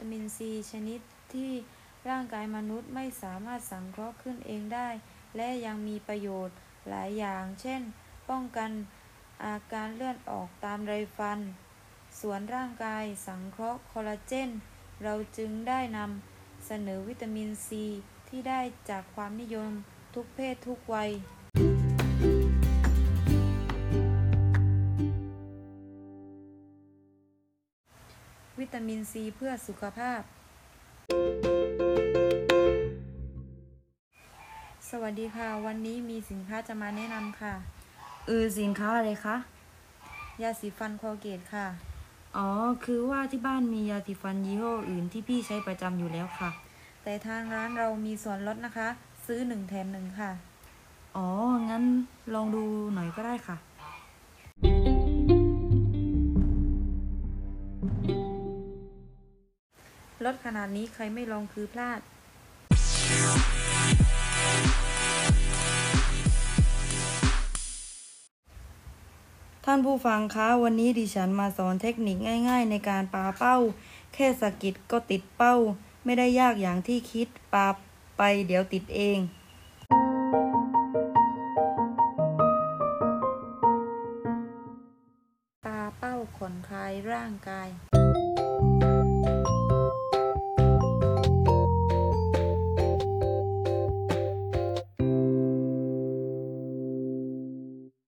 ตามินซีชนิดที่ร่างกายมนุษย์ไม่สามารถสังเคราะห์ขึ้นเองได้ และยังมีประโยชน์หลายอย่าง เช่น ป้องกันอาการเลื่อนออกตามไรฟัน ส่วนร่างกายสังเคราะห์คอลลาเจน เราจึงได้นำเสนอวิตามินซีที่ได้จากความนิยมทุกเพศทุกวัย วิตามินซีเพื่อสุขภาพ สวัสดีค่ะ วันนี้มีสินค้าจะมาแนะนำค่ะ เออสินค้าอะไรคะ ยาสีฟันคอลเกตค่ะ อ๋อ คือว่าที่บ้านมียาสีฟันยี่ห้ออื่นที่พี่ใช้ประจำอยู่แล้วค่ะ แต่ทางร้านเรามีส่วนลดนะคะ ซื้อหนึ่งแถมหนึ่งค่ะ อ๋อ งั้นลองดูหน่อยก็ได้ค่ะ ลดขนาดนี้ใครไม่ลองคือพลาด ท่านผู้ฟังคะ วันนี้ดิฉันมาสอนเทคนิคง่าย ๆ ในการปาเป้า แค่สะกิดก็ติดเป้า ไม่ได้ยากอย่างที่คิดปาไปเดี๋ยวติดเองปาเป้าผ่อนคลายร่างกาย